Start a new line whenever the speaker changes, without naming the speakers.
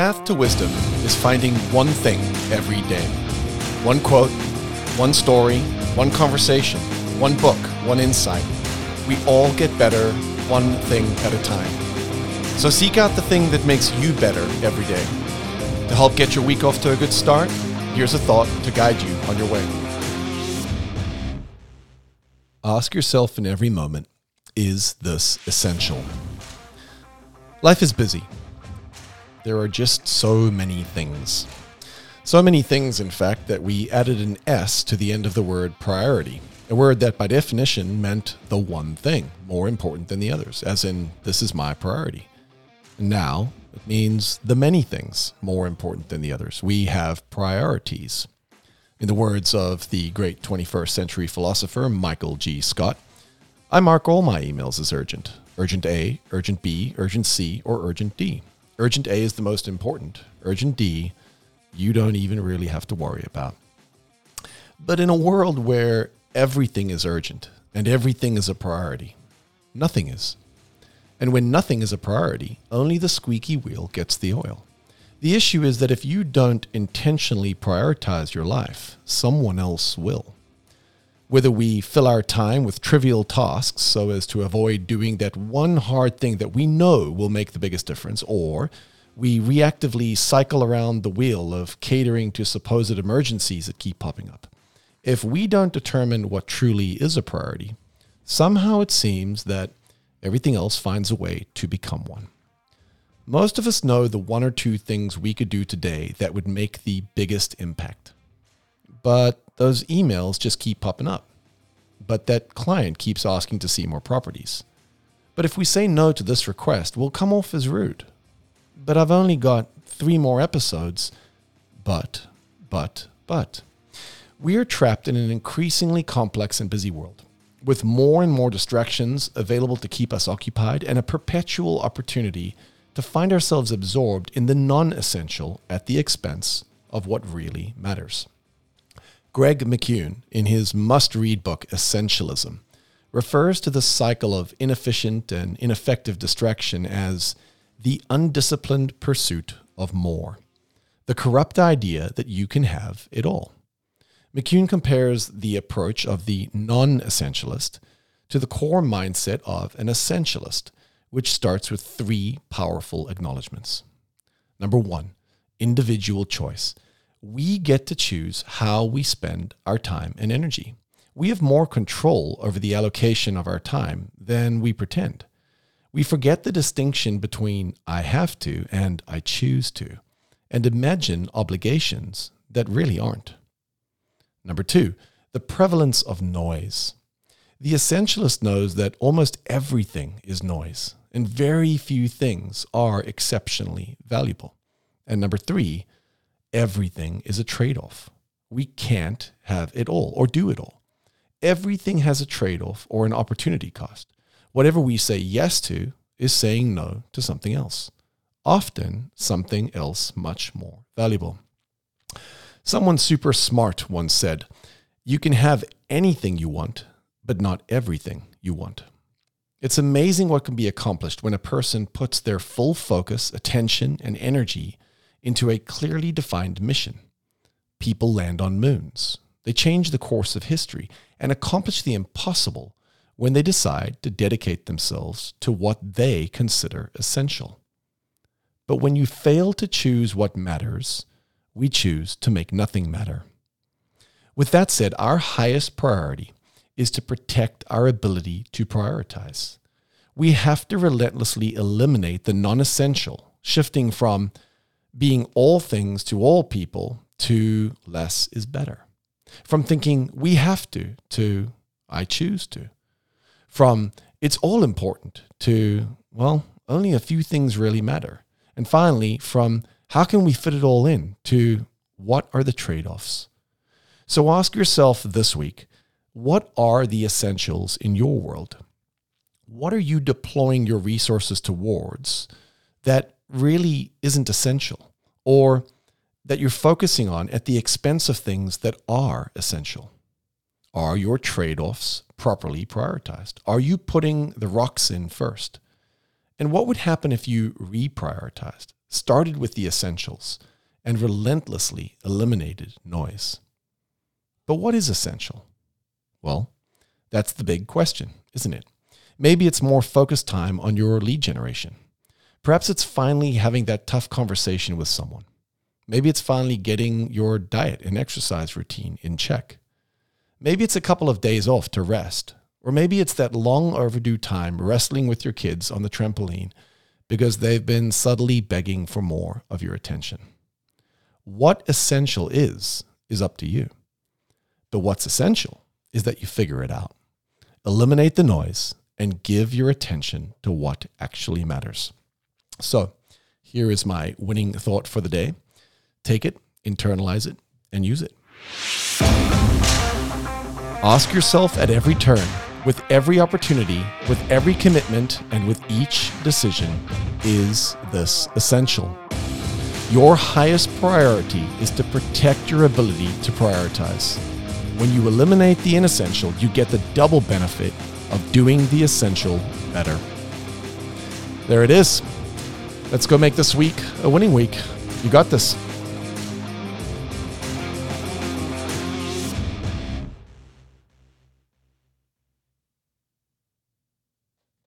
path to wisdom is finding one thing every day. One quote, one story, one conversation, one book, one insight. We all get better one thing at a time. So seek out the thing that makes you better every day. To help get your week off to a good start, here's a thought to guide you on your way. Ask yourself in every moment is this essential? Life is busy. There are just so many things. So many things, in fact, that we added an S to the end of the word priority, a word that by definition meant the one thing, more important than the others, as in, this is my priority. Now, it means the many things more important than the others. We have priorities. In the words of the great 21st century philosopher Michael G. Scott, I mark all my emails as urgent urgent A, urgent B, urgent C, or urgent D. Urgent A is the most important. Urgent D, you don't even really have to worry about. But in a world where everything is urgent and everything is a priority, nothing is. And when nothing is a priority, only the squeaky wheel gets the oil. The issue is that if you don't intentionally prioritize your life, someone else will. Whether we fill our time with trivial tasks so as to avoid doing that one hard thing that we know will make the biggest difference, or we reactively cycle around the wheel of catering to supposed emergencies that keep popping up. If we don't determine what truly is a priority, somehow it seems that everything else finds a way to become one. Most of us know the one or two things we could do today that would make the biggest impact. But those emails just keep popping up. But that client keeps asking to see more properties. But if we say no to this request, we'll come off as rude. But I've only got three more episodes. But, but, but. We are trapped in an increasingly complex and busy world, with more and more distractions available to keep us occupied and a perpetual opportunity to find ourselves absorbed in the non essential at the expense of what really matters. Greg McKeown, in his must read book Essentialism, refers to the cycle of inefficient and ineffective distraction as the undisciplined pursuit of more, the corrupt idea that you can have it all. McKeown compares the approach of the non essentialist to the core mindset of an essentialist which starts with three powerful acknowledgments. Number one, individual choice. We get to choose how we spend our time and energy. We have more control over the allocation of our time than we pretend. We forget the distinction between I have to and I choose to, and imagine obligations that really aren't. Number two, the prevalence of noise. The essentialist knows that almost everything is noise and very few things are exceptionally valuable. And number three, everything is a trade off. We can't have it all or do it all. Everything has a trade off or an opportunity cost. Whatever we say yes to is saying no to something else, often something else much more valuable. Someone super smart once said, You can have anything you want, but not everything you want. It's amazing what can be accomplished when a person puts their full focus, attention, and energy into a clearly defined mission. People land on moons. They change the course of history and accomplish the impossible when they decide to dedicate themselves to what they consider essential. But when you fail to choose what matters, we choose to make nothing matter. With that said, our highest priority is to protect our ability to prioritize. We have to relentlessly eliminate the non essential, shifting from being all things to all people to less is better. From thinking we have to to I choose to. From it's all important to, well, only a few things really matter. And finally, from how can we fit it all in to what are the trade offs? So ask yourself this week what are the essentials in your world? What are you deploying your resources towards that really isn't essential or that you're focusing on at the expense of things that are essential? Are your trade offs properly prioritized? Are you putting the rocks in first? And what would happen if you reprioritized? started with the essentials, and relentlessly eliminated noise. But what is essential? Well, that's the big question, isn't it? Maybe it's more focused time on your lead generation. Perhaps it's finally having that tough conversation with someone. Maybe it's finally getting your diet and exercise routine in check. Maybe it's a couple of days off to rest. Or maybe it's that long overdue time wrestling with your kids on the trampoline because they've been subtly begging for more of your attention. What essential is, is up to you. But what's essential is that you figure it out. Eliminate the noise and give your attention to what actually matters. So, here is my winning thought for the day take it, internalize it, and use it. Ask yourself at every turn, with every opportunity, with every commitment, and with each decision is this essential? Your highest priority is to protect your ability to prioritize. When you eliminate the inessential, you get the double benefit of doing the essential better. There it is. Let's go make this week a winning week. You got this.